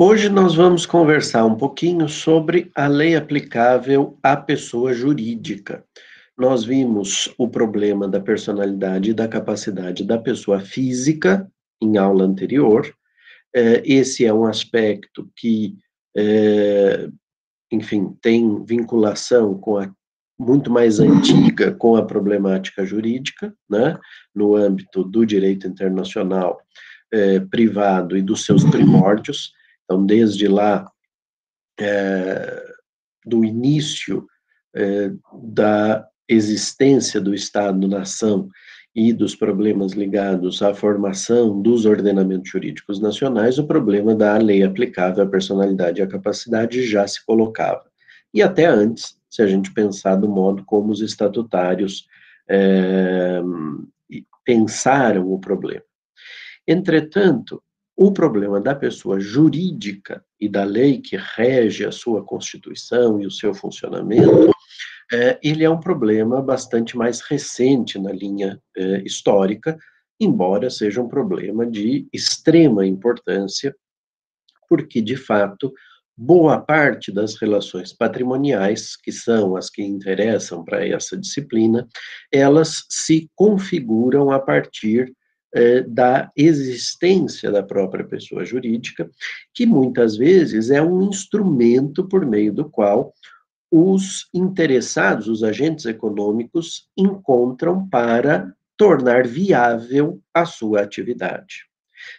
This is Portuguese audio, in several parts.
Hoje nós vamos conversar um pouquinho sobre a lei aplicável à pessoa jurídica. Nós vimos o problema da personalidade e da capacidade da pessoa física em aula anterior. É, esse é um aspecto que, é, enfim, tem vinculação com a muito mais antiga com a problemática jurídica, né, no âmbito do direito internacional é, privado e dos seus primórdios. Então, desde lá, é, do início é, da existência do Estado-nação e dos problemas ligados à formação dos ordenamentos jurídicos nacionais, o problema da lei aplicável à personalidade e à capacidade já se colocava. E até antes, se a gente pensar do modo como os estatutários é, pensaram o problema. Entretanto, o problema da pessoa jurídica e da lei que rege a sua constituição e o seu funcionamento, é, ele é um problema bastante mais recente na linha é, histórica, embora seja um problema de extrema importância, porque, de fato, boa parte das relações patrimoniais, que são as que interessam para essa disciplina, elas se configuram a partir é, da existência da própria pessoa jurídica, que muitas vezes é um instrumento por meio do qual os interessados, os agentes econômicos, encontram para tornar viável a sua atividade.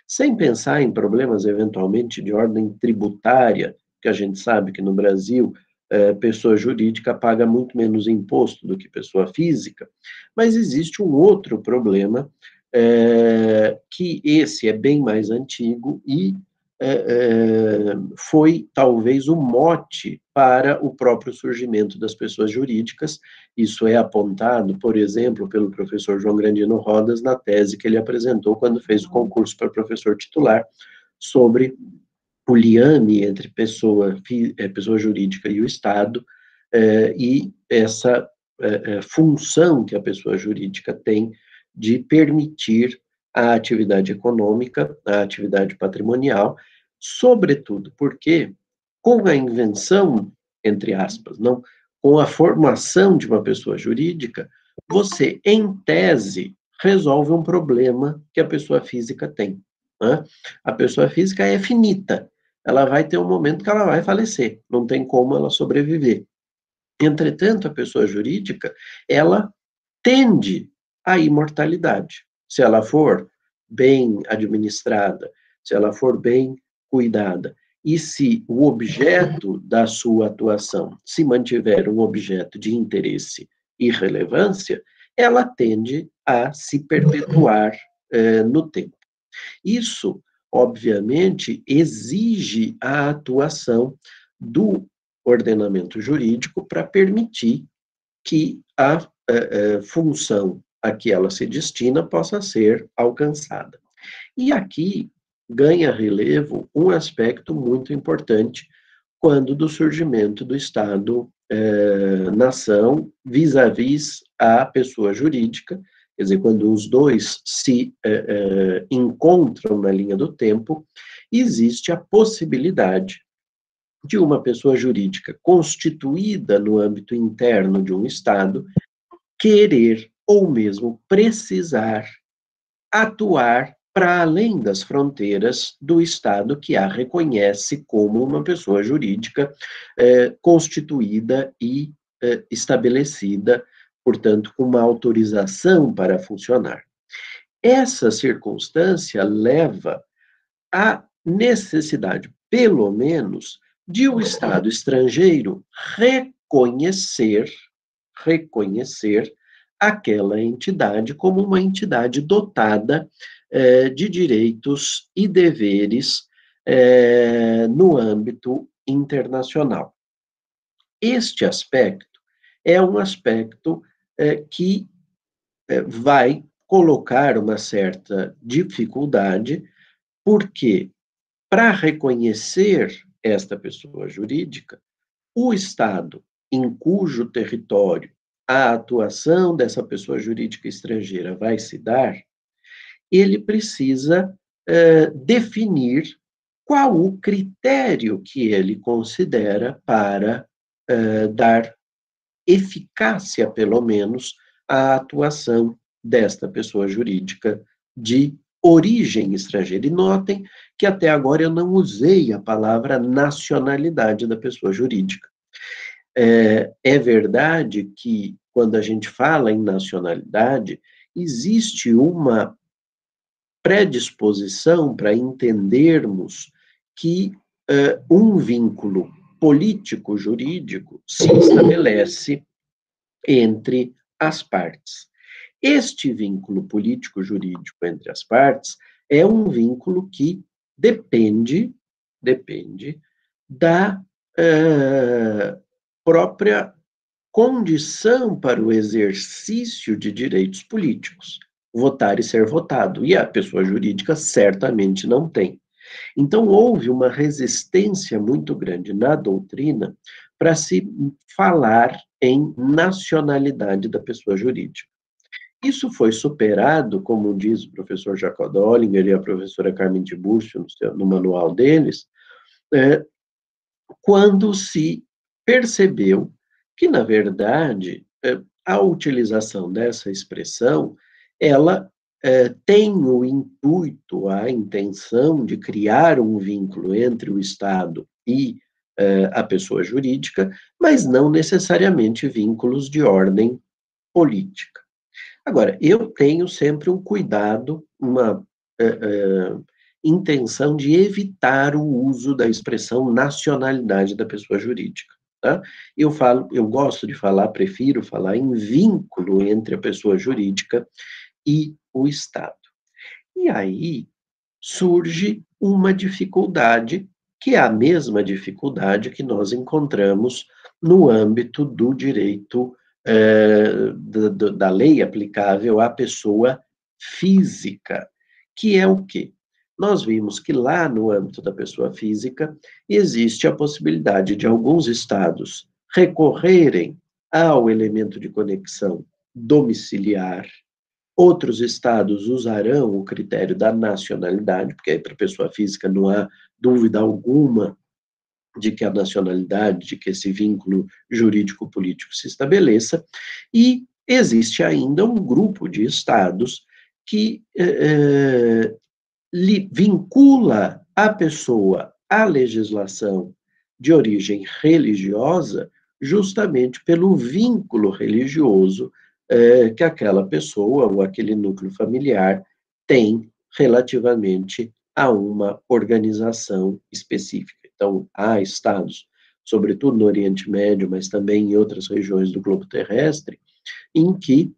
Sem pensar em problemas eventualmente de ordem tributária, que a gente sabe que no Brasil é, pessoa jurídica paga muito menos imposto do que pessoa física, mas existe um outro problema é, que esse é bem mais antigo e é, foi talvez o mote para o próprio surgimento das pessoas jurídicas. Isso é apontado, por exemplo, pelo professor João Grandino Rodas na tese que ele apresentou quando fez o concurso para professor titular sobre o liame entre pessoa, é, pessoa jurídica e o Estado, é, e essa é, função que a pessoa jurídica tem de permitir a atividade econômica, a atividade patrimonial, sobretudo porque com a invenção, entre aspas, não, com a formação de uma pessoa jurídica, você, em tese, resolve um problema que a pessoa física tem. Né? A pessoa física é finita, ela vai ter um momento que ela vai falecer, não tem como ela sobreviver. Entretanto, a pessoa jurídica, ela tende a imortalidade. Se ela for bem administrada, se ela for bem cuidada, e se o objeto da sua atuação se mantiver um objeto de interesse e relevância, ela tende a se perpetuar eh, no tempo. Isso, obviamente, exige a atuação do ordenamento jurídico para permitir que a eh, eh, função a que ela se destina possa ser alcançada. E aqui ganha relevo um aspecto muito importante quando do surgimento do Estado-nação eh, vis-à-vis a pessoa jurídica, quer dizer, quando os dois se eh, eh, encontram na linha do tempo, existe a possibilidade de uma pessoa jurídica constituída no âmbito interno de um Estado querer ou mesmo precisar atuar para além das fronteiras do Estado que a reconhece como uma pessoa jurídica eh, constituída e estabelecida, portanto, com uma autorização para funcionar. Essa circunstância leva à necessidade, pelo menos, de o um Estado estrangeiro reconhecer, reconhecer aquela entidade como uma entidade dotada eh, de direitos e deveres eh, no âmbito internacional. Este aspecto é um aspecto eh, que vai colocar uma certa dificuldade, porque para reconhecer esta pessoa jurídica, o Estado em cujo território a atuação dessa pessoa jurídica estrangeira vai se dar, ele precisa é, definir qual o critério que ele considera para é, dar eficácia, pelo menos, à atuação desta pessoa jurídica de origem estrangeira. E notem que até agora eu não usei a palavra nacionalidade da pessoa jurídica. É, é verdade que, quando a gente fala em nacionalidade, existe uma predisposição para entendermos que uh, um vínculo político-jurídico se estabelece entre as partes. Este vínculo político-jurídico entre as partes é um vínculo que depende, depende da uh, própria condição para o exercício de direitos políticos, votar e ser votado, e a pessoa jurídica certamente não tem. Então, houve uma resistência muito grande na doutrina para se falar em nacionalidade da pessoa jurídica. Isso foi superado, como diz o professor Jacob Dollinger e a professora Carmen Tiburcio no, no manual deles, é, quando se percebeu que, na verdade, é, a utilização dessa expressão, ela é, tem o intuito, a intenção de criar um vínculo entre o Estado e é, a pessoa jurídica, mas não necessariamente vínculos de ordem política. Agora, eu tenho sempre um cuidado, uma intenção de evitar o uso da expressão nacionalidade da pessoa jurídica. Tá? Eu falo, eu gosto de falar, prefiro falar em vínculo entre a pessoa jurídica e o Estado. E aí surge uma dificuldade que é a mesma dificuldade que nós encontramos no âmbito do direito é, da, da lei aplicável à pessoa física, que é o quê? nós vimos que lá no âmbito da pessoa física existe a possibilidade de alguns estados recorrerem ao elemento de conexão domiciliar. Outros estados usarão o critério da nacionalidade, porque aí para pessoa física não há dúvida alguma de que a nacionalidade, de que esse vínculo jurídico-político se estabeleça, e existe ainda um grupo de estados que eh, vincula a pessoa à legislação de origem religiosa justamente pelo vínculo religioso é, que aquela pessoa ou aquele núcleo familiar tem relativamente a uma organização específica. Então, há estados, sobretudo no Oriente Médio, mas também em outras regiões do globo terrestre, em que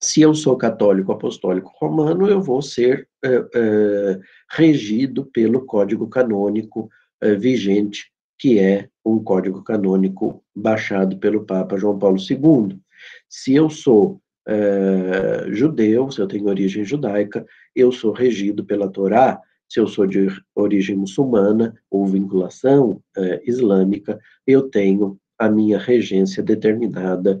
se eu sou católico apostólico romano, eu vou ser é, é, regido pelo código canônico é, vigente, que é um código canônico baixado pelo Papa João Paulo II. Se eu sou judeu, se eu tenho origem judaica, eu sou regido pela Torá. Se eu sou de origem muçulmana ou vinculação islâmica, eu tenho a minha regência determinada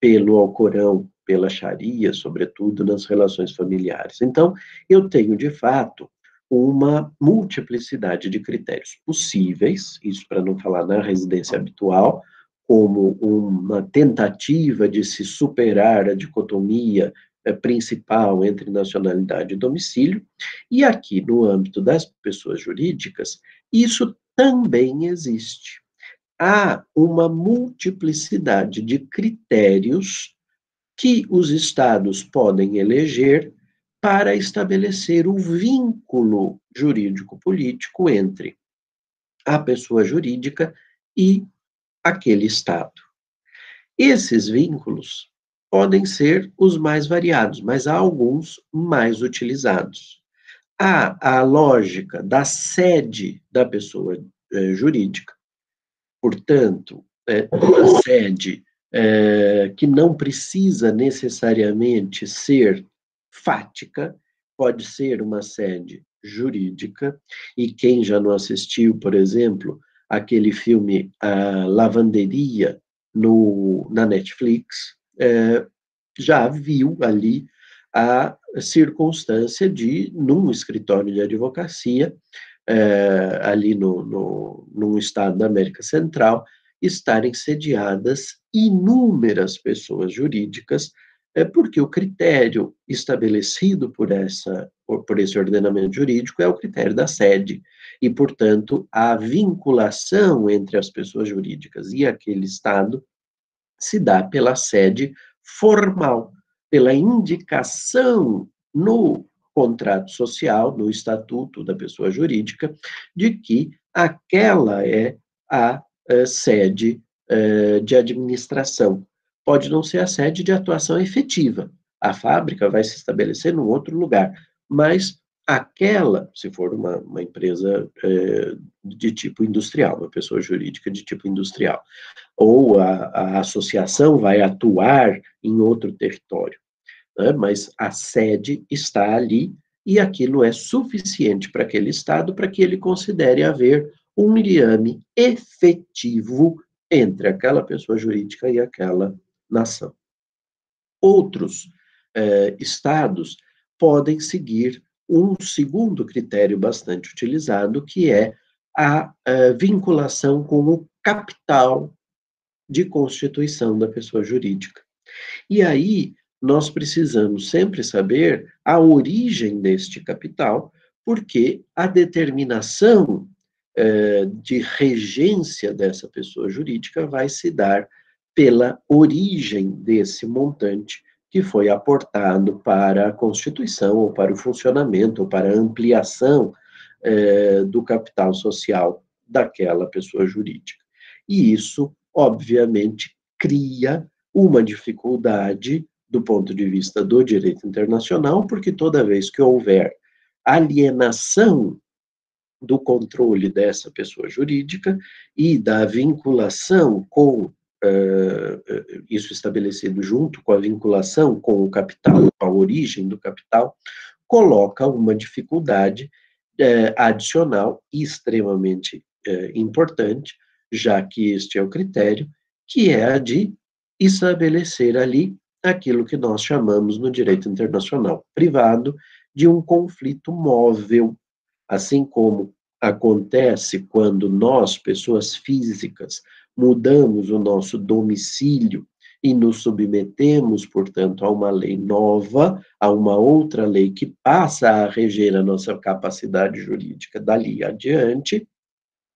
pelo Alcorão, pela Sharia, sobretudo nas relações familiares. Então, eu tenho, de fato, uma multiplicidade de critérios possíveis, isso para não falar na residência habitual, como uma tentativa de se superar a dicotomia eh, principal entre nacionalidade e domicílio, e aqui no âmbito das pessoas jurídicas, isso também existe. Há uma multiplicidade de critérios que os estados podem eleger para estabelecer o vínculo jurídico-político entre a pessoa jurídica e aquele estado. Esses vínculos podem ser os mais variados, mas há alguns mais utilizados. Há a lógica da sede da pessoa eh, jurídica, portanto, é, uma sede é, que não precisa necessariamente ser fática, pode ser uma sede jurídica, e quem já não assistiu, por exemplo, aquele filme A Lavanderia no, na Netflix, é, já viu ali a circunstância de, num escritório de advocacia, é, ali no, no, num estado da América Central, estarem sediadas inúmeras pessoas jurídicas, é porque o critério estabelecido por, essa, por, esse ordenamento jurídico é o critério da sede, e, portanto, a vinculação entre as pessoas jurídicas e aquele Estado se dá pela sede formal, pela indicação no contrato social, no estatuto da pessoa jurídica, de que aquela é a, a eh, sede a, eh, de administração. Pode não ser a sede de atuação efetiva. A fábrica vai se estabelecer num outro lugar, mas aquela, se for uma, uma empresa é, de tipo industrial, uma pessoa jurídica de tipo industrial, ou a, a associação vai atuar em outro território, né? mas a sede está ali e aquilo é suficiente para aquele Estado para que ele considere haver um liame efetivo entre aquela pessoa jurídica e aquela nação. Outros eh, estados podem seguir um segundo critério bastante utilizado, que é a, a vinculação com o capital de constituição da pessoa jurídica. E aí, nós precisamos sempre saber a origem deste capital, porque a determinação eh, de regência dessa pessoa jurídica vai se dar pela origem desse montante que foi aportado para a constituição, ou para o funcionamento, ou para a ampliação eh, do capital social daquela pessoa jurídica. E isso, obviamente, cria uma dificuldade do ponto de vista do direito internacional, porque toda vez que houver alienação do controle dessa pessoa jurídica e da vinculação com uh, isso estabelecido junto com a vinculação com o capital, a origem do capital, coloca uma dificuldade uh, adicional extremamente uh, importante, já que este é o critério, que é a de estabelecer ali aquilo que nós chamamos no direito internacional privado de um conflito móvel, assim como acontece quando nós, pessoas físicas, mudamos o nosso domicílio e nos submetemos, portanto, a uma lei nova, a uma outra lei que passa a reger a nossa capacidade jurídica dali adiante,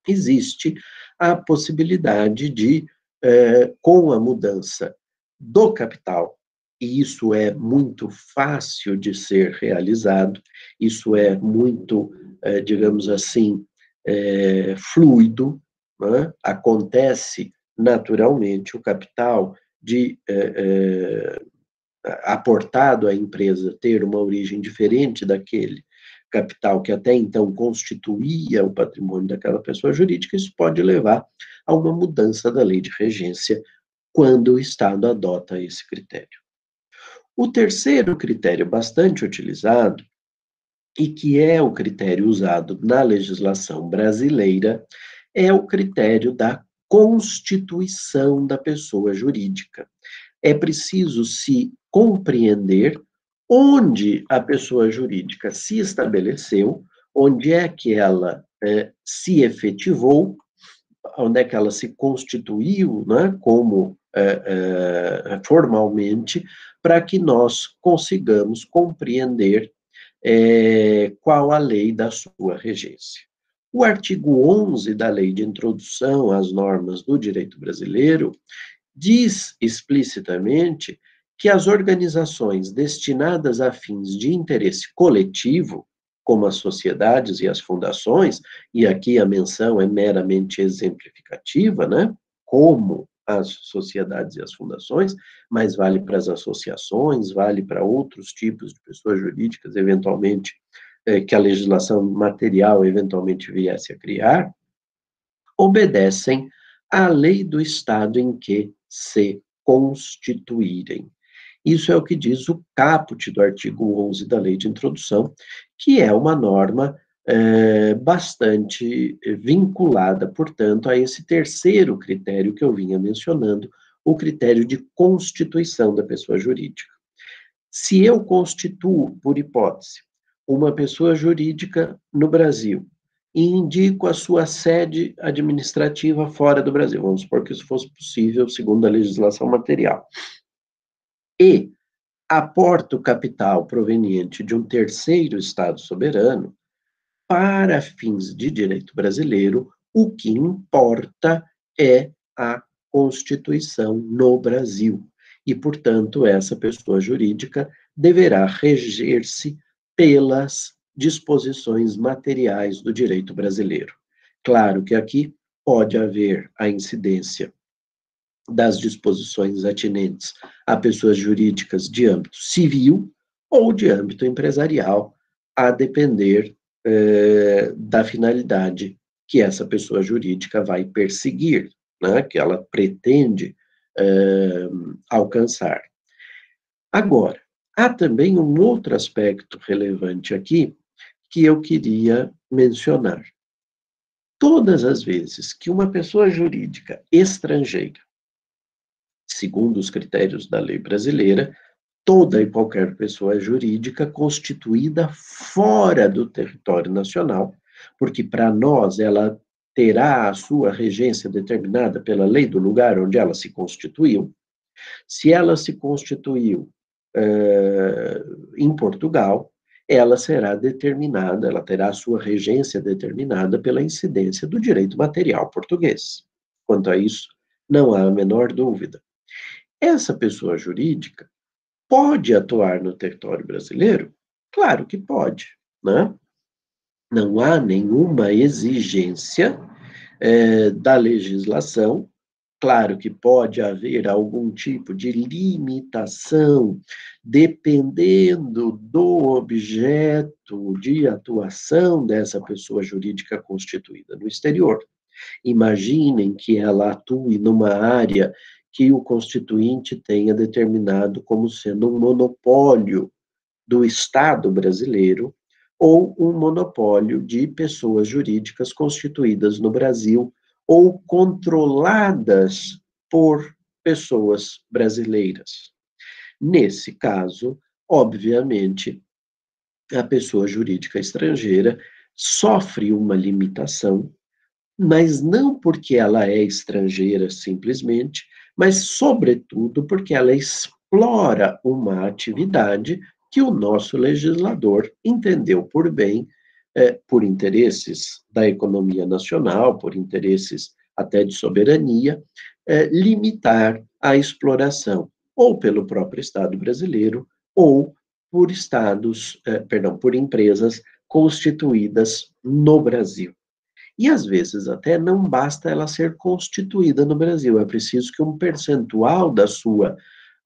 existe a possibilidade de, eh, com a mudança do capital e isso é muito fácil de ser realizado, isso é muito, é, digamos assim, é, fluido, né? acontece naturalmente o capital de é, aportado à empresa ter uma origem diferente daquele capital que até então constituía o patrimônio daquela pessoa jurídica, isso pode levar a uma mudança da lei de regência quando o Estado adota esse critério. O terceiro critério bastante utilizado, e que é o critério usado na legislação brasileira, é o critério da constituição da pessoa jurídica. É preciso se compreender onde a pessoa jurídica se estabeleceu, onde é que ela é, se efetivou, onde é que ela se constituiu né, como é, é, formalmente, para que nós consigamos compreender é, qual a lei da sua regência. O artigo 11 da Lei de Introdução às Normas do Direito Brasileiro diz explicitamente que as organizações destinadas a fins de interesse coletivo, como as sociedades e as fundações, e aqui a menção é meramente exemplificativa, né? Como as sociedades e as fundações, mas vale para as associações, vale para outros tipos de pessoas jurídicas, eventualmente, que a legislação material eventualmente viesse a criar, obedecem à lei do Estado em que se constituírem. Isso é o que diz o caput do artigo 11 da Lei de Introdução, que é uma norma é, bastante vinculada, portanto, a esse terceiro critério que eu vinha mencionando, o critério de constituição da pessoa jurídica. Se eu constituo, por hipótese, uma pessoa jurídica no Brasil e indico a sua sede administrativa fora do Brasil, vamos supor que isso fosse possível segundo a legislação material, e aporto capital proveniente de um terceiro Estado soberano, para fins de direito brasileiro, o que importa é a Constituição no Brasil. E, portanto, essa pessoa jurídica deverá reger-se pelas disposições materiais do direito brasileiro. Claro que aqui pode haver a incidência das disposições atinentes a pessoas jurídicas de âmbito civil ou de âmbito empresarial, a depender eh, da finalidade que essa pessoa jurídica vai perseguir, né, que ela pretende eh, alcançar. Agora, há também um outro aspecto relevante aqui que eu queria mencionar. Todas as vezes que uma pessoa jurídica estrangeira, segundo os critérios da lei brasileira, toda e qualquer pessoa jurídica constituída fora do território nacional, porque para nós ela terá a sua regência determinada pela lei do lugar onde ela se constituiu. Se ela se constituiu uh, em Portugal, ela será determinada, ela terá a sua regência determinada pela incidência do direito material português. Quanto a isso, não há a menor dúvida. Essa pessoa jurídica pode atuar no território brasileiro? Claro que pode, né? Não há nenhuma exigência é, da legislação. Claro que pode haver algum tipo de limitação, dependendo do objeto de atuação dessa pessoa jurídica constituída no exterior. Imaginem que ela atue numa área que o constituinte tenha determinado como sendo um monopólio do Estado brasileiro ou um monopólio de pessoas jurídicas constituídas no Brasil ou controladas por pessoas brasileiras. Nesse caso, obviamente, a pessoa jurídica estrangeira sofre uma limitação, mas não porque ela é estrangeira simplesmente, mas, sobretudo, porque ela explora uma atividade que o nosso legislador entendeu por bem, é, por interesses da economia nacional, por interesses até de soberania, é, limitar a exploração, ou pelo próprio Estado brasileiro, ou por estados, é, perdão, por empresas constituídas no Brasil. E às vezes até não basta ela ser constituída no Brasil, é preciso que um percentual da sua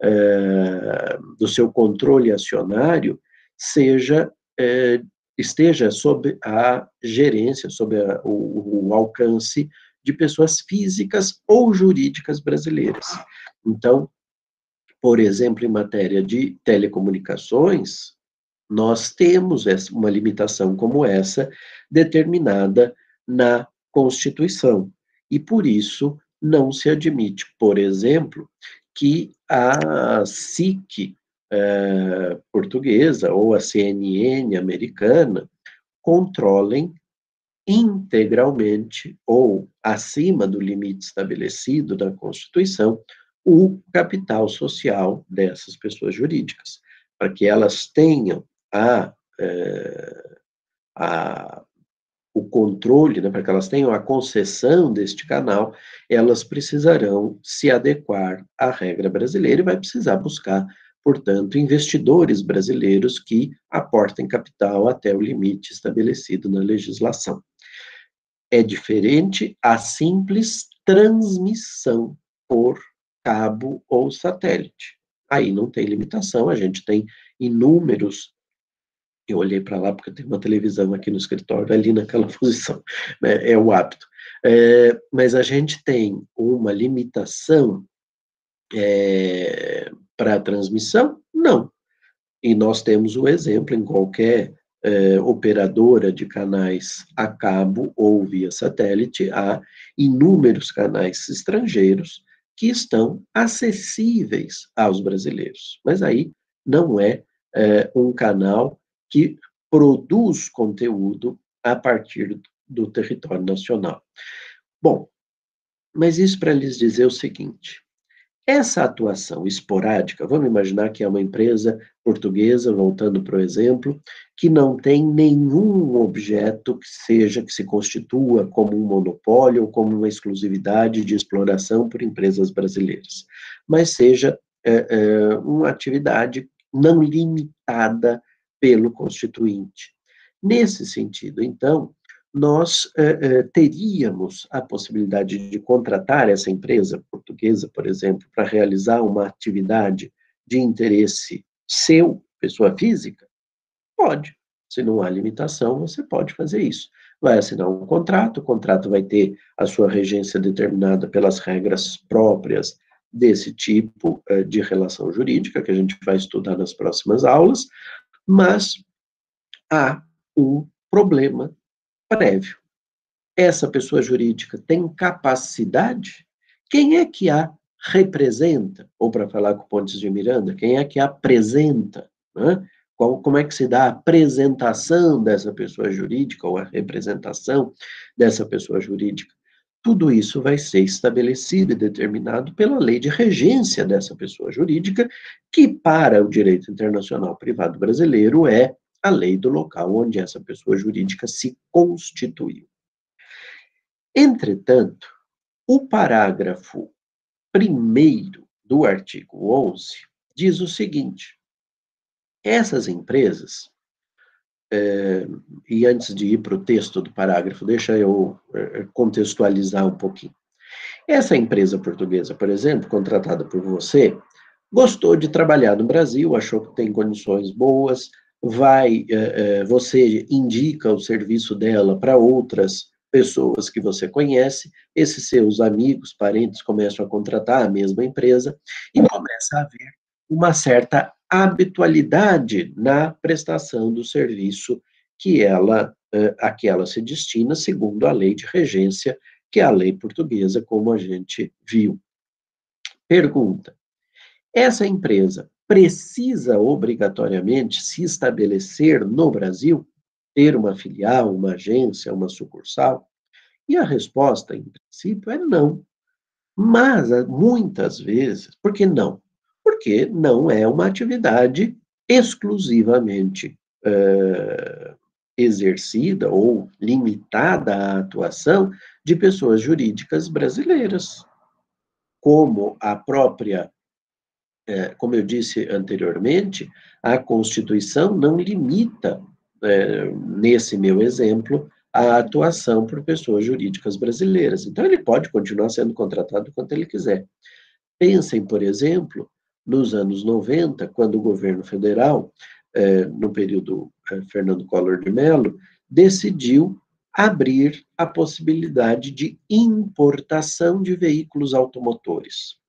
é, do seu controle acionário seja é, esteja sob a gerência, sob a, o, o alcance de pessoas físicas ou jurídicas brasileiras. Então, por exemplo, em matéria de telecomunicações, nós temos uma limitação como essa determinada na Constituição. E por isso não se admite, por exemplo, que a SIC portuguesa ou a CNN americana controlem integralmente ou acima do limite estabelecido da Constituição o capital social dessas pessoas jurídicas, para que elas tenham a, eh, a o controle, né, para que elas tenham a concessão deste canal, elas precisarão se adequar à regra brasileira e vai precisar buscar, portanto, investidores brasileiros que aportem capital até o limite estabelecido na legislação. É diferente a simples transmissão por cabo ou satélite. Aí não tem limitação, a gente tem inúmeros eu olhei para lá porque tem uma televisão aqui no escritório, ali naquela posição, né, é o hábito. É, mas a gente tem uma limitação é, para a transmissão? Não. E nós temos o exemplo em qualquer é, operadora de canais a cabo ou via satélite, há inúmeros canais estrangeiros que estão acessíveis aos brasileiros. Mas aí não é, é um canal que produz conteúdo a partir do território nacional. Bom, mas isso para lhes dizer o seguinte: essa atuação esporádica, vamos imaginar que é uma empresa portuguesa, voltando para o exemplo, que não tem nenhum objeto que seja, que se constitua como um monopólio ou como uma exclusividade de exploração por empresas brasileiras, mas seja é, é, uma atividade não limitada pelo constituinte. Nesse sentido, então, nós eh, eh, teríamos a possibilidade de contratar essa empresa portuguesa, por exemplo, para realizar uma atividade de interesse seu, pessoa física? Pode. Se não há limitação, você pode fazer isso. Vai assinar um contrato, o contrato vai ter a sua regência determinada pelas regras próprias desse tipo eh, de relação jurídica, que a gente vai estudar nas próximas aulas, mas há um problema prévio. Essa pessoa jurídica tem capacidade? Quem é que a representa? Ou, para falar com Pontes de Miranda, quem é que a apresenta? Né? como é que se dá a apresentação dessa pessoa jurídica ou a representação dessa pessoa jurídica? Tudo isso vai ser estabelecido e determinado pela lei de regência dessa pessoa jurídica, que para o direito internacional privado brasileiro é a lei do local onde essa pessoa jurídica se constituiu. Entretanto, o parágrafo primeiro do artigo 11 diz o seguinte: essas empresas, é, e antes de ir para o texto do parágrafo, deixa eu é, contextualizar um pouquinho. Essa empresa portuguesa, por exemplo, contratada por você, gostou de trabalhar no Brasil, achou que tem condições boas, vai, é, é, você indica o serviço dela para outras pessoas que você conhece, esses seus amigos, parentes começam a contratar a mesma empresa e começa a haver uma certa habitualidade na prestação do serviço que ela, é, a que ela se destina, segundo a lei de regência, que é a lei portuguesa, como a gente viu. Pergunta: essa empresa precisa obrigatoriamente se estabelecer no Brasil, ter uma filial, uma agência, uma sucursal? E a resposta, em princípio, é não. Mas, ah, muitas vezes, por que não? Porque não é uma atividade exclusivamente uh, exercida ou limitada à atuação de pessoas jurídicas brasileiras. Como a própria é, como eu disse anteriormente, a Constituição não limita, é, nesse meu exemplo, a atuação por pessoas jurídicas brasileiras. Então, ele pode continuar sendo contratado quanto ele quiser. Pensem, por exemplo, nos anos 90, quando o governo federal, é, no período é, Fernando Collor de Mello, decidiu abrir a possibilidade de importação de veículos automotores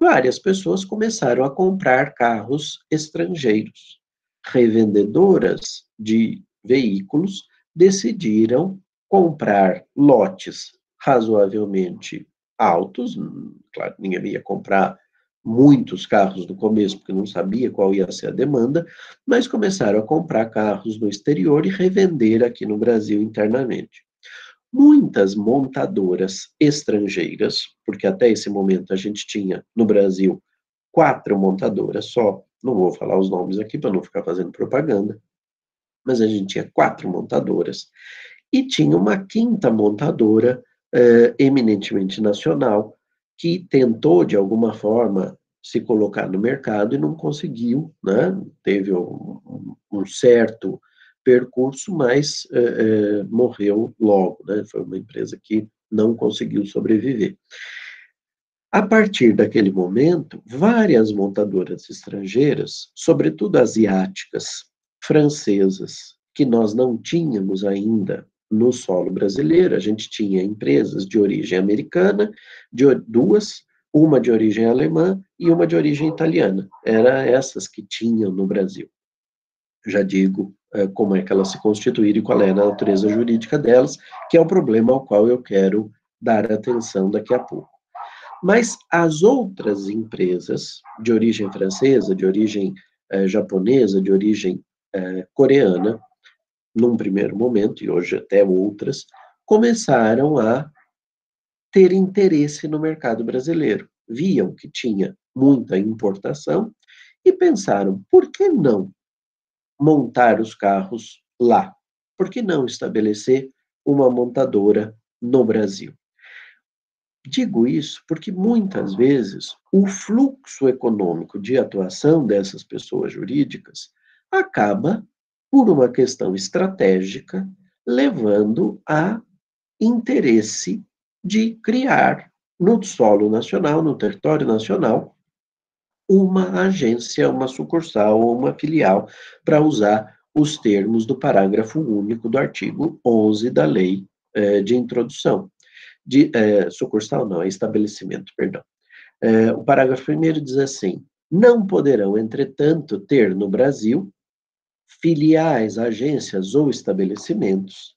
várias pessoas começaram a comprar carros estrangeiros. Revendedoras de veículos decidiram comprar lotes razoavelmente altos, claro, ninguém ia comprar muitos carros no começo, porque não sabia qual ia ser a demanda, mas começaram a comprar carros no exterior e revender aqui no Brasil internamente muitas montadoras estrangeiras, porque até esse momento a gente tinha no Brasil quatro montadoras só, não vou falar os nomes aqui para não ficar fazendo propaganda, mas a gente tinha quatro montadoras e tinha uma quinta montadora eh, eminentemente nacional que tentou de alguma forma se colocar no mercado e não conseguiu, né? Teve um, um certo percurso, mas é, é, morreu logo, né? Foi uma empresa que não conseguiu sobreviver. A partir daquele momento, várias montadoras estrangeiras, sobretudo asiáticas, francesas, que nós não tínhamos ainda no solo brasileiro, a gente tinha empresas de origem americana, de duas, uma de origem alemã e uma de origem italiana. Era essas que tinham no Brasil. Já digo como é que elas se constituíram e qual é a natureza jurídica delas, que é o problema ao qual eu quero dar atenção daqui a pouco. Mas as outras empresas de origem francesa, de origem eh, japonesa, de origem eh, coreana, num primeiro momento, e hoje até outras, começaram a ter interesse no mercado brasileiro. Viam que tinha muita importação e pensaram, por que não montar os carros lá? Por que não estabelecer uma montadora no Brasil? Digo isso porque muitas vezes o fluxo econômico de atuação dessas pessoas jurídicas acaba, por uma questão estratégica, levando a interesse de criar no solo nacional, no território nacional, uma agência, uma sucursal ou uma filial, para usar os termos do parágrafo único do artigo 11 da Lei eh, de Introdução de é, sucursal, não, é estabelecimento, perdão. É, o parágrafo primeiro diz assim: não poderão, entretanto, ter no Brasil filiais, agências ou estabelecimentos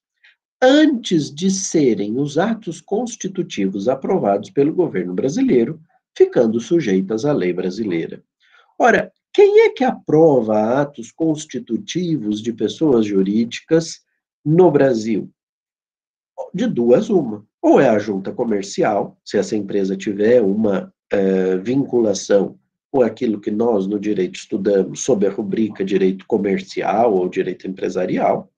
antes de serem os atos constitutivos aprovados pelo governo brasileiro, ficando sujeitas à lei brasileira. Ora, quem é que aprova atos constitutivos de pessoas jurídicas no Brasil? De duas, uma ou é a junta comercial, se essa empresa tiver uma é, vinculação com aquilo que nós no direito estudamos sob a rubrica direito comercial ou direito empresarial,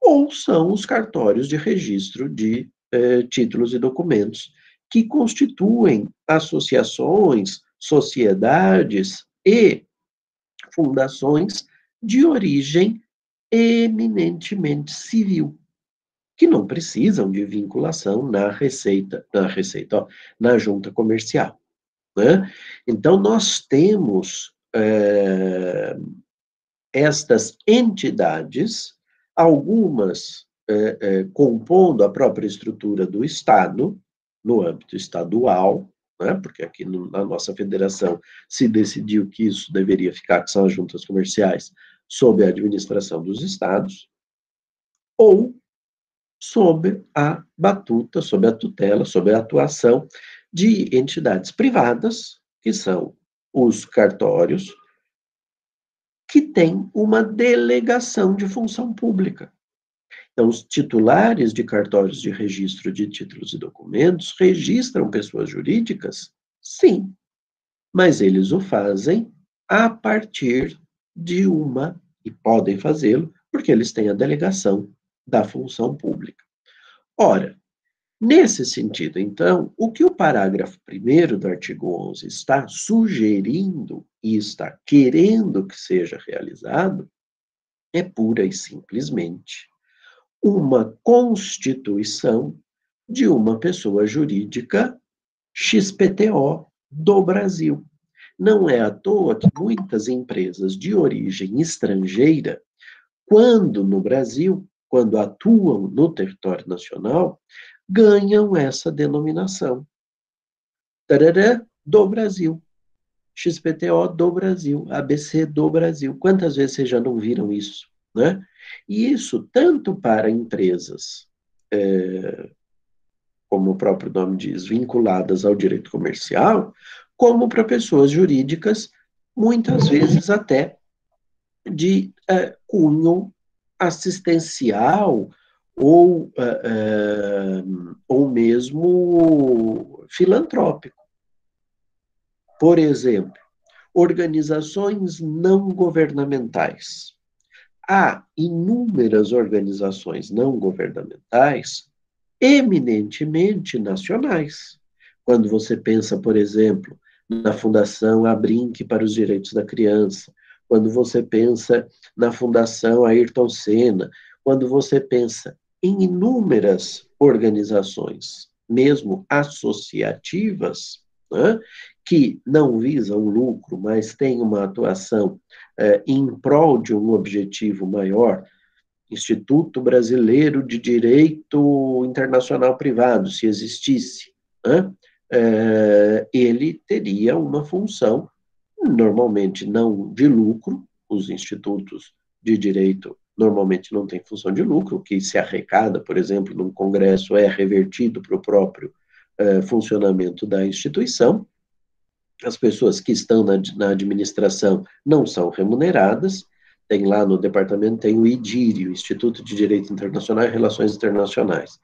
ou são os cartórios de registro de é, títulos e documentos, que constituem associações, sociedades e fundações de origem eminentemente civil que não precisam de vinculação na receita, na receita, ó, na junta comercial. Né? Então, nós temos é, estas entidades, algumas é, é, compondo a própria estrutura do Estado, no âmbito estadual, né? porque aqui no, na nossa federação se decidiu que isso deveria ficar, que são as juntas comerciais, sob a administração dos estados, ou sob a batuta, sob a tutela, sob a atuação de entidades privadas, que são os cartórios, que têm uma delegação de função pública. Então, os titulares de cartórios de registro de títulos e documentos registram pessoas jurídicas? Sim, mas eles o fazem a partir de uma, e podem fazê-lo, porque eles têm a delegação da função pública. Ora, nesse sentido, então, o que o parágrafo 1 do artigo 11 está sugerindo e está querendo que seja realizado é pura e simplesmente uma constituição de uma pessoa jurídica XPTO do Brasil. Não é à toa que muitas empresas de origem estrangeira, quando no Brasil, quando atuam no território nacional, ganham essa denominação. Tarará, do Brasil. XPTO do Brasil, ABC do Brasil. Quantas vezes vocês já não viram isso? Né? E isso tanto para empresas, é, como o próprio nome diz, vinculadas ao direito comercial, como para pessoas jurídicas, muitas vezes até de é, cunho assistencial ou, uh, uh, ou mesmo filantrópico. Por exemplo, organizações não governamentais. Há inúmeras organizações não governamentais eminentemente nacionais. Quando você pensa, por exemplo, na Fundação Abrinque para os Direitos da Criança, quando você pensa na Fundação Ayrton Senna, quando você pensa em inúmeras organizações, mesmo associativas, né, que não visam lucro, mas têm uma atuação eh, em prol de um objetivo maior, Instituto Brasileiro de Direito Internacional Privado, se existisse, né, eh, ele teria uma função normalmente não de lucro, os institutos de direito normalmente não têm função de lucro, o que se arrecada, por exemplo, num congresso é revertido para o próprio uh, funcionamento da instituição, as pessoas que estão na, na administração não são remuneradas, tem lá no departamento, tem o IDIRI, o Instituto de Direito Internacional e Relações Internacionais.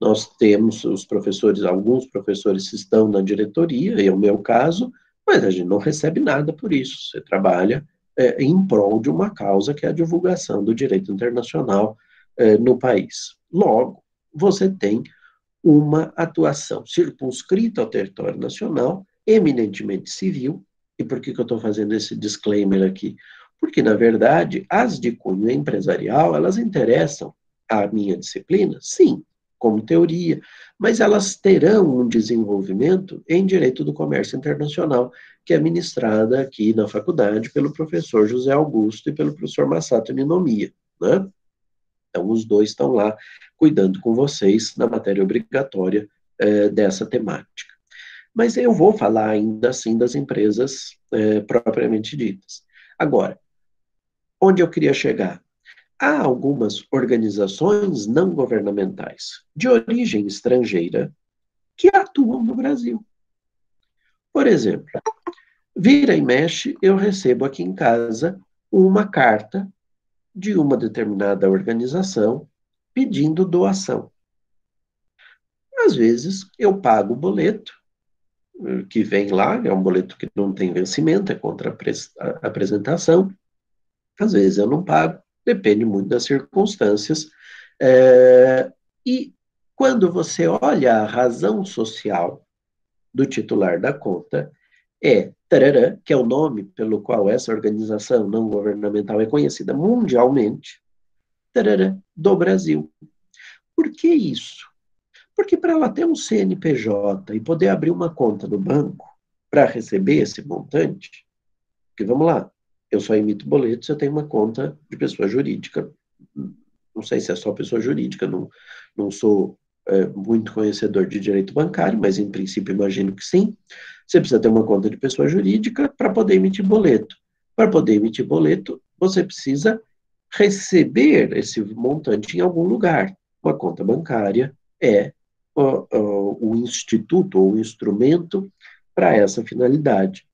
Nós temos os professores, alguns professores estão na diretoria, é o meu caso, mas a gente não recebe nada por isso. Você trabalha é, em prol de uma causa que é a divulgação do direito internacional é, no país. Logo, você tem uma atuação circunscrita ao território nacional, eminentemente civil. E por que, que eu estou fazendo esse disclaimer aqui? Porque, na verdade, as de cunho empresarial, elas interessam à minha disciplina, sim, como teoria, mas elas terão um desenvolvimento em direito do comércio internacional, que é ministrada aqui na faculdade pelo professor José Augusto e pelo professor Massato Ninomiya, né? Então, os dois estão lá cuidando com vocês na matéria obrigatória eh, dessa temática. Mas eu vou falar ainda assim das empresas eh, propriamente ditas. Agora, onde eu queria chegar? Há algumas organizações não governamentais de origem estrangeira que atuam no Brasil. Por exemplo, vira e mexe, eu recebo aqui em casa uma carta de uma determinada organização pedindo doação. Às vezes, eu pago o boleto que vem lá, é um boleto que não tem vencimento, é contra a apresentação, às vezes eu não pago, depende muito das circunstâncias. É, e quando você olha a razão social do titular da conta, é tarará, que é o nome pelo qual essa organização não governamental é conhecida mundialmente, tarará, do Brasil. Por que isso? Porque para ela ter um CNPJ e poder abrir uma conta no banco para receber esse montante, que vamos lá, eu só emito boletos, eu tenho uma conta de pessoa jurídica. Não sei se é só pessoa jurídica, não, não sou é, muito conhecedor de direito bancário, mas em princípio imagino que sim. Você precisa ter uma conta de pessoa jurídica para poder emitir boleto. Para poder emitir boleto, você precisa receber esse montante em algum lugar. Uma conta bancária é o, instituto ou o instrumento para essa finalidade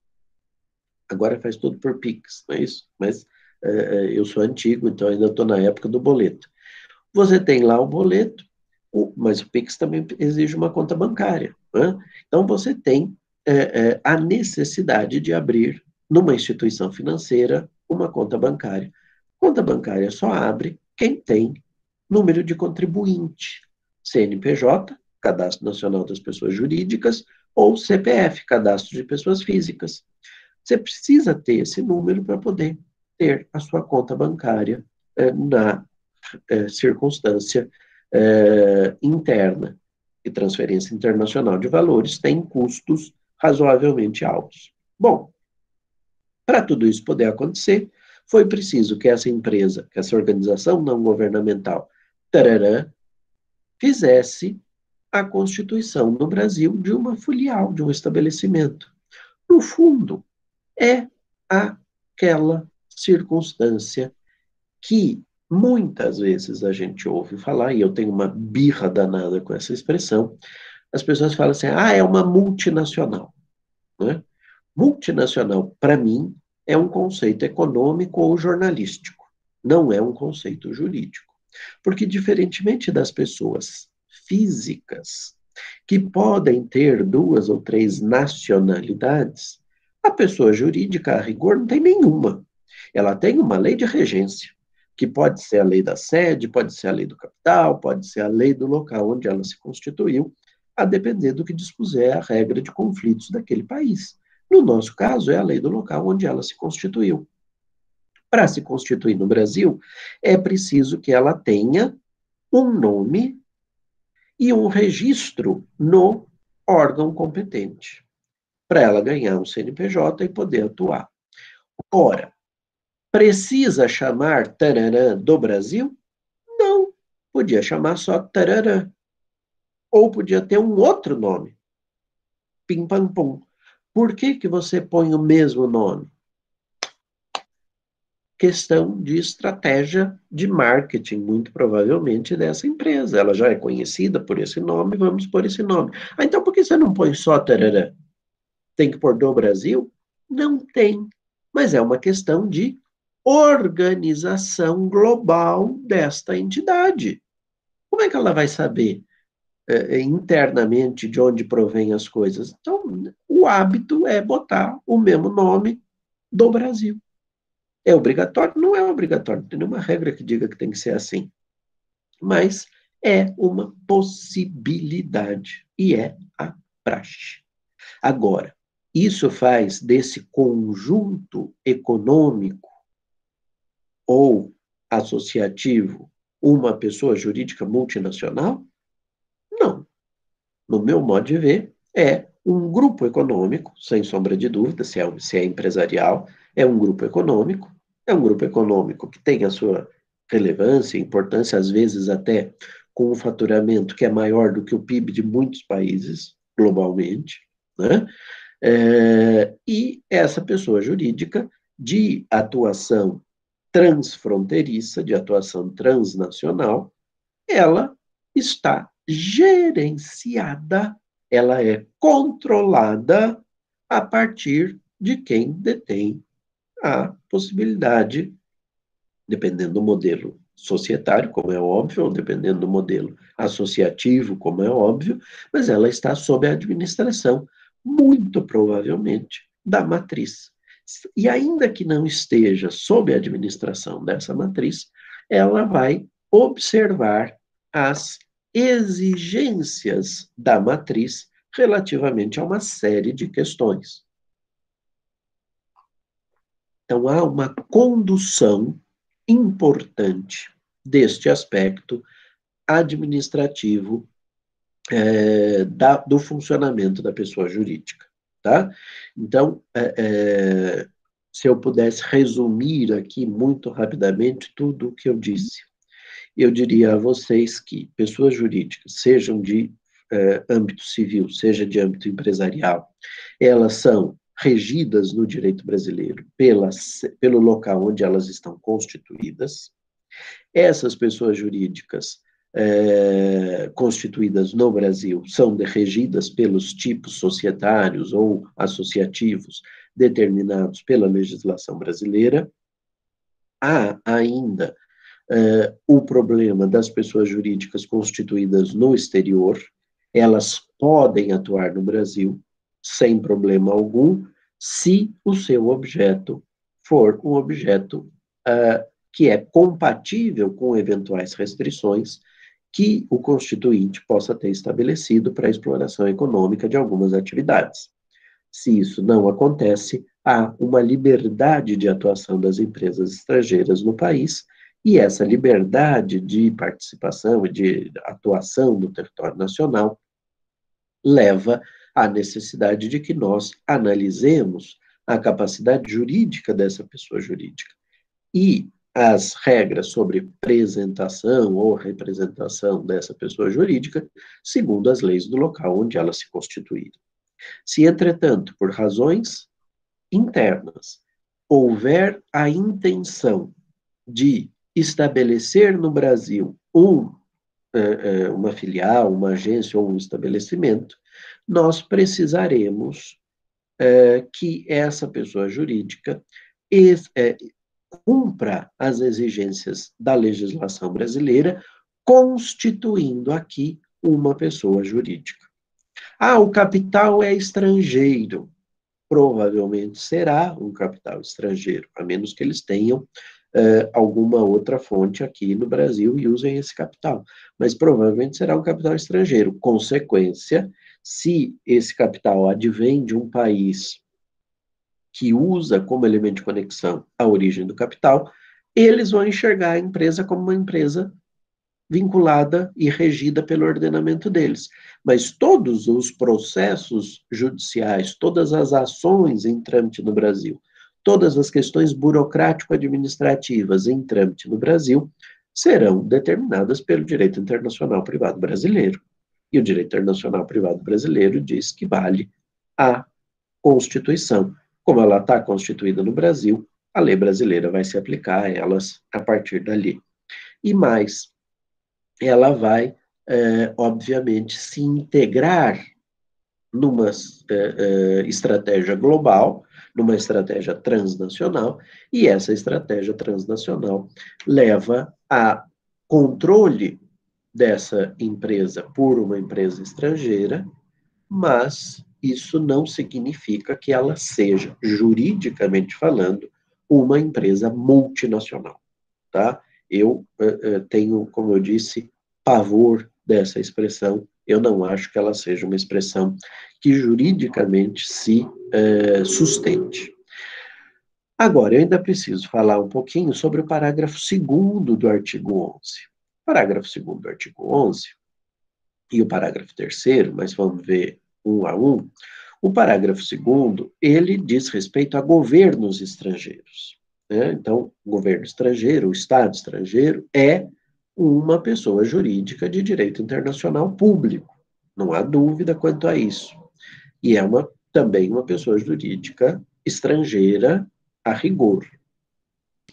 agora faz tudo por Pix, não é isso? Mas é, é eu sou antigo, então ainda estou na época do boleto. Você tem lá o boleto, mas o Pix também exige uma conta bancária. Né? Então você tem é, é, a necessidade de abrir numa instituição financeira uma conta bancária. Conta bancária só abre quem tem número de contribuinte, CNPJ, Cadastro Nacional das Pessoas Jurídicas, ou CPF, Cadastro de Pessoas Físicas. Você precisa ter esse número para poder ter a sua conta bancária eh, na eh, circunstância eh, interna. E transferência internacional de valores tem custos razoavelmente altos. Bom, para tudo isso poder acontecer, foi preciso que essa empresa, que essa organização não governamental, tarará, fizesse a constituição no Brasil de uma filial, de um estabelecimento. No fundo, é aquela circunstância que muitas vezes a gente ouve falar, e eu tenho uma birra danada com essa expressão, as pessoas falam assim, ah, é uma multinacional. Né? Multinacional, para mim, é um conceito econômico ou jornalístico, não é um conceito jurídico. Porque, diferentemente das pessoas físicas, que podem ter duas ou três nacionalidades, a pessoa jurídica, a rigor, não tem nenhuma. Ela tem uma lei de regência, que pode ser a lei da sede, pode ser a lei do capital, pode ser a lei do local onde ela se constituiu, a depender do que dispuser a regra de conflitos daquele país. No nosso caso, é a lei do local onde ela se constituiu. Para se constituir no Brasil, é preciso que ela tenha um nome e um registro no órgão competente para ela ganhar um CNPJ e poder atuar. Ora, precisa chamar Tararã do Brasil? Não, podia chamar só Tararã. Ou podia ter um outro nome. Pim pam pum. Por que, que você põe o mesmo nome? Questão de estratégia de marketing, muito provavelmente, dessa empresa. Ela já é conhecida por esse nome, vamos por esse nome. Ah, então por que você não põe só Tararã? Tem que pôr do Brasil? Não tem. Mas é uma questão de organização global desta entidade. Como é que ela vai saber eh, internamente de onde provém as coisas? Então, o hábito é botar o mesmo nome do Brasil. É obrigatório? Não é obrigatório, não tem nenhuma regra que diga que tem que ser assim. Mas é uma possibilidade e é a praxe. Agora, isso faz desse conjunto econômico ou associativo uma pessoa jurídica multinacional? Não. No meu modo de ver, é um grupo econômico, sem sombra de dúvida, se é, se é empresarial, é um grupo econômico, é um grupo econômico que tem a sua relevância, importância, às vezes até com um faturamento que é maior do que o PIB de muitos países globalmente, né? É, e essa pessoa jurídica de atuação transfronteiriça, de atuação transnacional, ela está gerenciada, ela é controlada a partir de quem detém a possibilidade, dependendo do modelo societário, como é óbvio, ou dependendo do modelo associativo, como é óbvio, mas ela está sob a administração, muito provavelmente, da matriz. E ainda que não esteja sob a administração dessa matriz, ela vai observar as exigências da matriz relativamente a uma série de questões. Então, há uma condução importante deste aspecto administrativo é, da, do funcionamento da pessoa jurídica, tá? Então, é, é, se eu pudesse resumir aqui muito rapidamente tudo o que eu disse, eu diria a vocês que pessoas jurídicas, sejam de é, âmbito civil, seja de âmbito empresarial, elas são regidas no direito brasileiro pela, pelo local onde elas estão constituídas. Essas pessoas jurídicas é, constituídas no Brasil são regidas pelos tipos societários ou associativos determinados pela legislação brasileira. Há ainda é, o problema das pessoas jurídicas constituídas no exterior, elas podem atuar no Brasil, sem problema algum, se o seu objeto for um objeto uh, que é compatível com eventuais restrições que o constituinte possa ter estabelecido para a exploração econômica de algumas atividades. Se isso não acontece, há uma liberdade de atuação das empresas estrangeiras no país, e essa liberdade de participação e de atuação no território nacional leva a necessidade de que nós analisemos a capacidade jurídica dessa pessoa jurídica. E as regras sobre apresentação ou representação dessa pessoa jurídica, segundo as leis do local onde ela se constituir. Se, entretanto, por razões internas, houver a intenção de estabelecer no Brasil um, eh, eh, uma filial, uma agência ou um estabelecimento, nós precisaremos é, que essa pessoa jurídica é, cumpra as exigências da legislação brasileira, constituindo aqui uma pessoa jurídica. Ah, o capital é estrangeiro. Provavelmente será um capital estrangeiro, a menos que eles tenham Uh, alguma outra fonte aqui no Brasil e usem esse capital. Mas provavelmente será um capital estrangeiro. Consequência se esse capital advém de um país que usa como elemento de conexão a origem do capital, eles vão enxergar a empresa como uma empresa vinculada e regida pelo ordenamento deles. Mas todos os processos judiciais, todas as ações em trâmite no Brasil, todas as questões burocrático-administrativas em trâmite no Brasil serão determinadas pelo direito internacional privado brasileiro. E o direito internacional privado brasileiro diz que vale a Constituição. Como ela está constituída no Brasil, a lei brasileira vai se aplicar a elas a partir dali. E mais, ela vai, é, obviamente, se integrar numa é, é, estratégia global, numa estratégia transnacional, e essa estratégia transnacional leva a controle dessa empresa por uma empresa estrangeira, mas isso não significa que ela seja, juridicamente falando, uma empresa multinacional, tá? Eu uh, uh, tenho, como eu disse, pavor dessa expressão. Eu não acho que ela seja uma expressão que juridicamente se uh, sustente. Agora, eu ainda preciso falar um pouquinho sobre o parágrafo 2 do artigo 11 parágrafo 2 do artigo 11 e o parágrafo 3 mas vamos ver um a um, o parágrafo 2 ele diz respeito a governos estrangeiros. Né? Então, governo estrangeiro, o Estado estrangeiro, é uma pessoa jurídica de direito internacional público. Não há dúvida quanto a isso. E é uma, também uma pessoa jurídica estrangeira a rigor.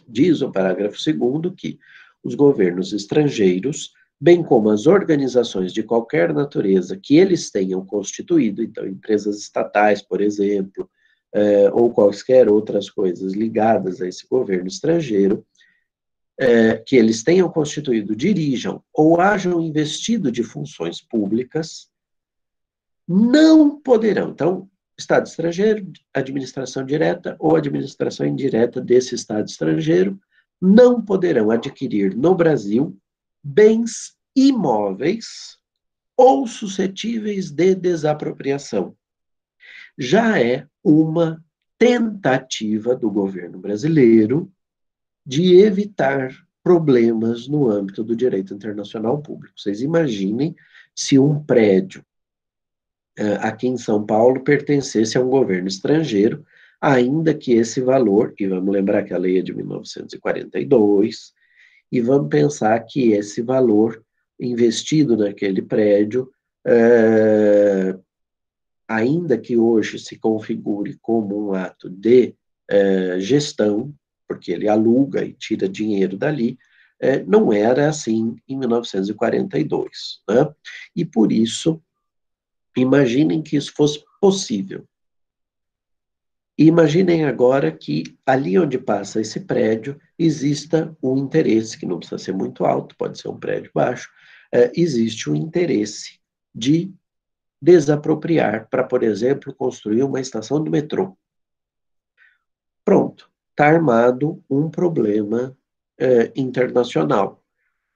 Diz o parágrafo 2 que os governos estrangeiros, bem como as organizações de qualquer natureza que eles tenham constituído, então empresas estatais, por exemplo, eh, ou quaisquer outras coisas ligadas a esse governo estrangeiro, eh, que eles tenham constituído, dirijam ou hajam investido de funções públicas, não poderão. Então, Estado estrangeiro, administração direta ou administração indireta desse Estado estrangeiro, não poderão adquirir no Brasil bens imóveis ou suscetíveis de desapropriação. Já é uma tentativa do governo brasileiro de evitar problemas no âmbito do direito internacional público. Vocês imaginem se um prédio eh, aqui em São Paulo pertencesse a um governo estrangeiro ainda que esse valor, e vamos lembrar que a lei é de 1942, e vamos pensar que esse valor investido naquele prédio, é, ainda que hoje se configure como um ato de é, gestão, porque ele aluga e tira dinheiro dali, é, não era assim em 1942. Né? E por isso, imaginem que isso fosse possível. Imaginem agora que ali onde passa esse prédio exista um interesse, que não precisa ser muito alto, pode ser um prédio baixo, é, existe um interesse de desapropriar para, por exemplo, construir uma estação do metrô. Pronto, está armado um problema é, internacional.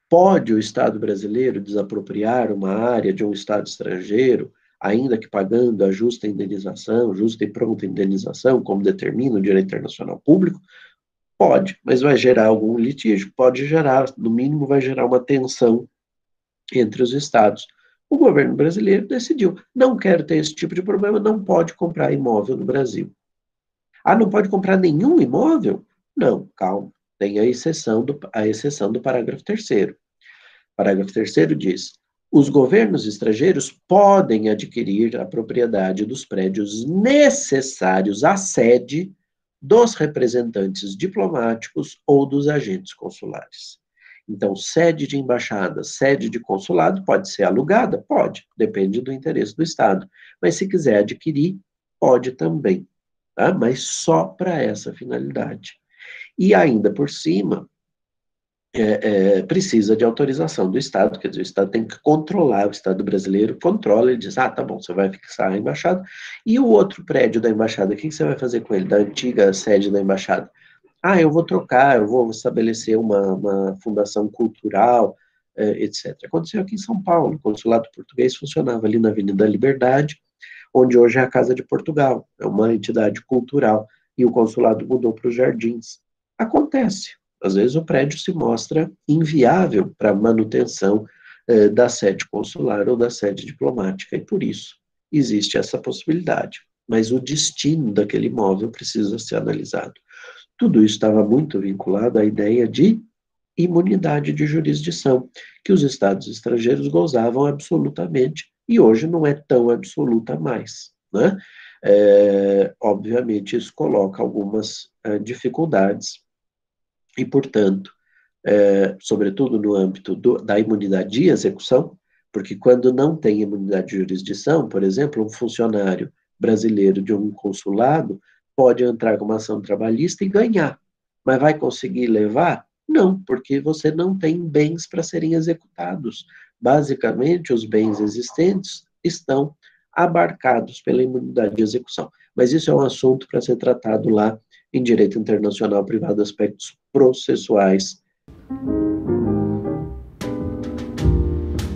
Pode o Estado brasileiro desapropriar uma área de um Estado estrangeiro ainda que pagando a justa indenização, justa e pronta indenização, como determina o direito internacional público? Pode, mas vai gerar algum litígio? Pode gerar, no mínimo, vai gerar uma tensão entre os estados. O governo brasileiro decidiu, não quero ter esse tipo de problema, não pode comprar imóvel no Brasil. Ah, não pode comprar nenhum imóvel? Não, calma, tem a exceção do, a exceção do parágrafo terceiro. Parágrafo terceiro diz, os governos estrangeiros podem adquirir a propriedade dos prédios necessários à sede dos representantes diplomáticos ou dos agentes consulares. Então, sede de embaixada, sede de consulado pode ser alugada? Pode, depende do interesse do Estado. Mas se quiser adquirir, pode também, tá? mas só para essa finalidade. E ainda por cima, é, é, precisa de autorização do Estado, quer dizer, o Estado tem que controlar, o Estado brasileiro controla e diz, ah, tá bom, você vai fixar a embaixada, e o outro prédio da embaixada, o que você vai fazer com ele, da antiga sede da embaixada? Ah, eu vou trocar, eu vou estabelecer uma, uma fundação cultural, é, etc. Aconteceu aqui em São Paulo, o consulado português funcionava ali na Avenida Liberdade, onde hoje é a Casa de Portugal, é uma entidade cultural, e o consulado mudou para os Jardins. Acontece, às vezes o prédio se mostra inviável para manutenção eh, da sede consular ou da sede diplomática, e por isso existe essa possibilidade. Mas o destino daquele imóvel precisa ser analisado. Tudo isso estava muito vinculado à ideia de imunidade de jurisdição, que os estados estrangeiros gozavam absolutamente, e hoje não é tão absoluta mais. Né? É, obviamente, isso coloca algumas é, dificuldades e, portanto, é, sobretudo no âmbito do, da imunidade de execução, Porque quando não tem imunidade de jurisdição, por exemplo, um funcionário brasileiro de um consulado pode entrar com uma ação trabalhista e ganhar. Mas vai conseguir levar? Não, porque você não tem bens para serem executados. Basicamente, os bens existentes estão abarcados pela imunidade de execução. Mas isso é um assunto para ser tratado lá em direito internacional privado, aspectos processuais.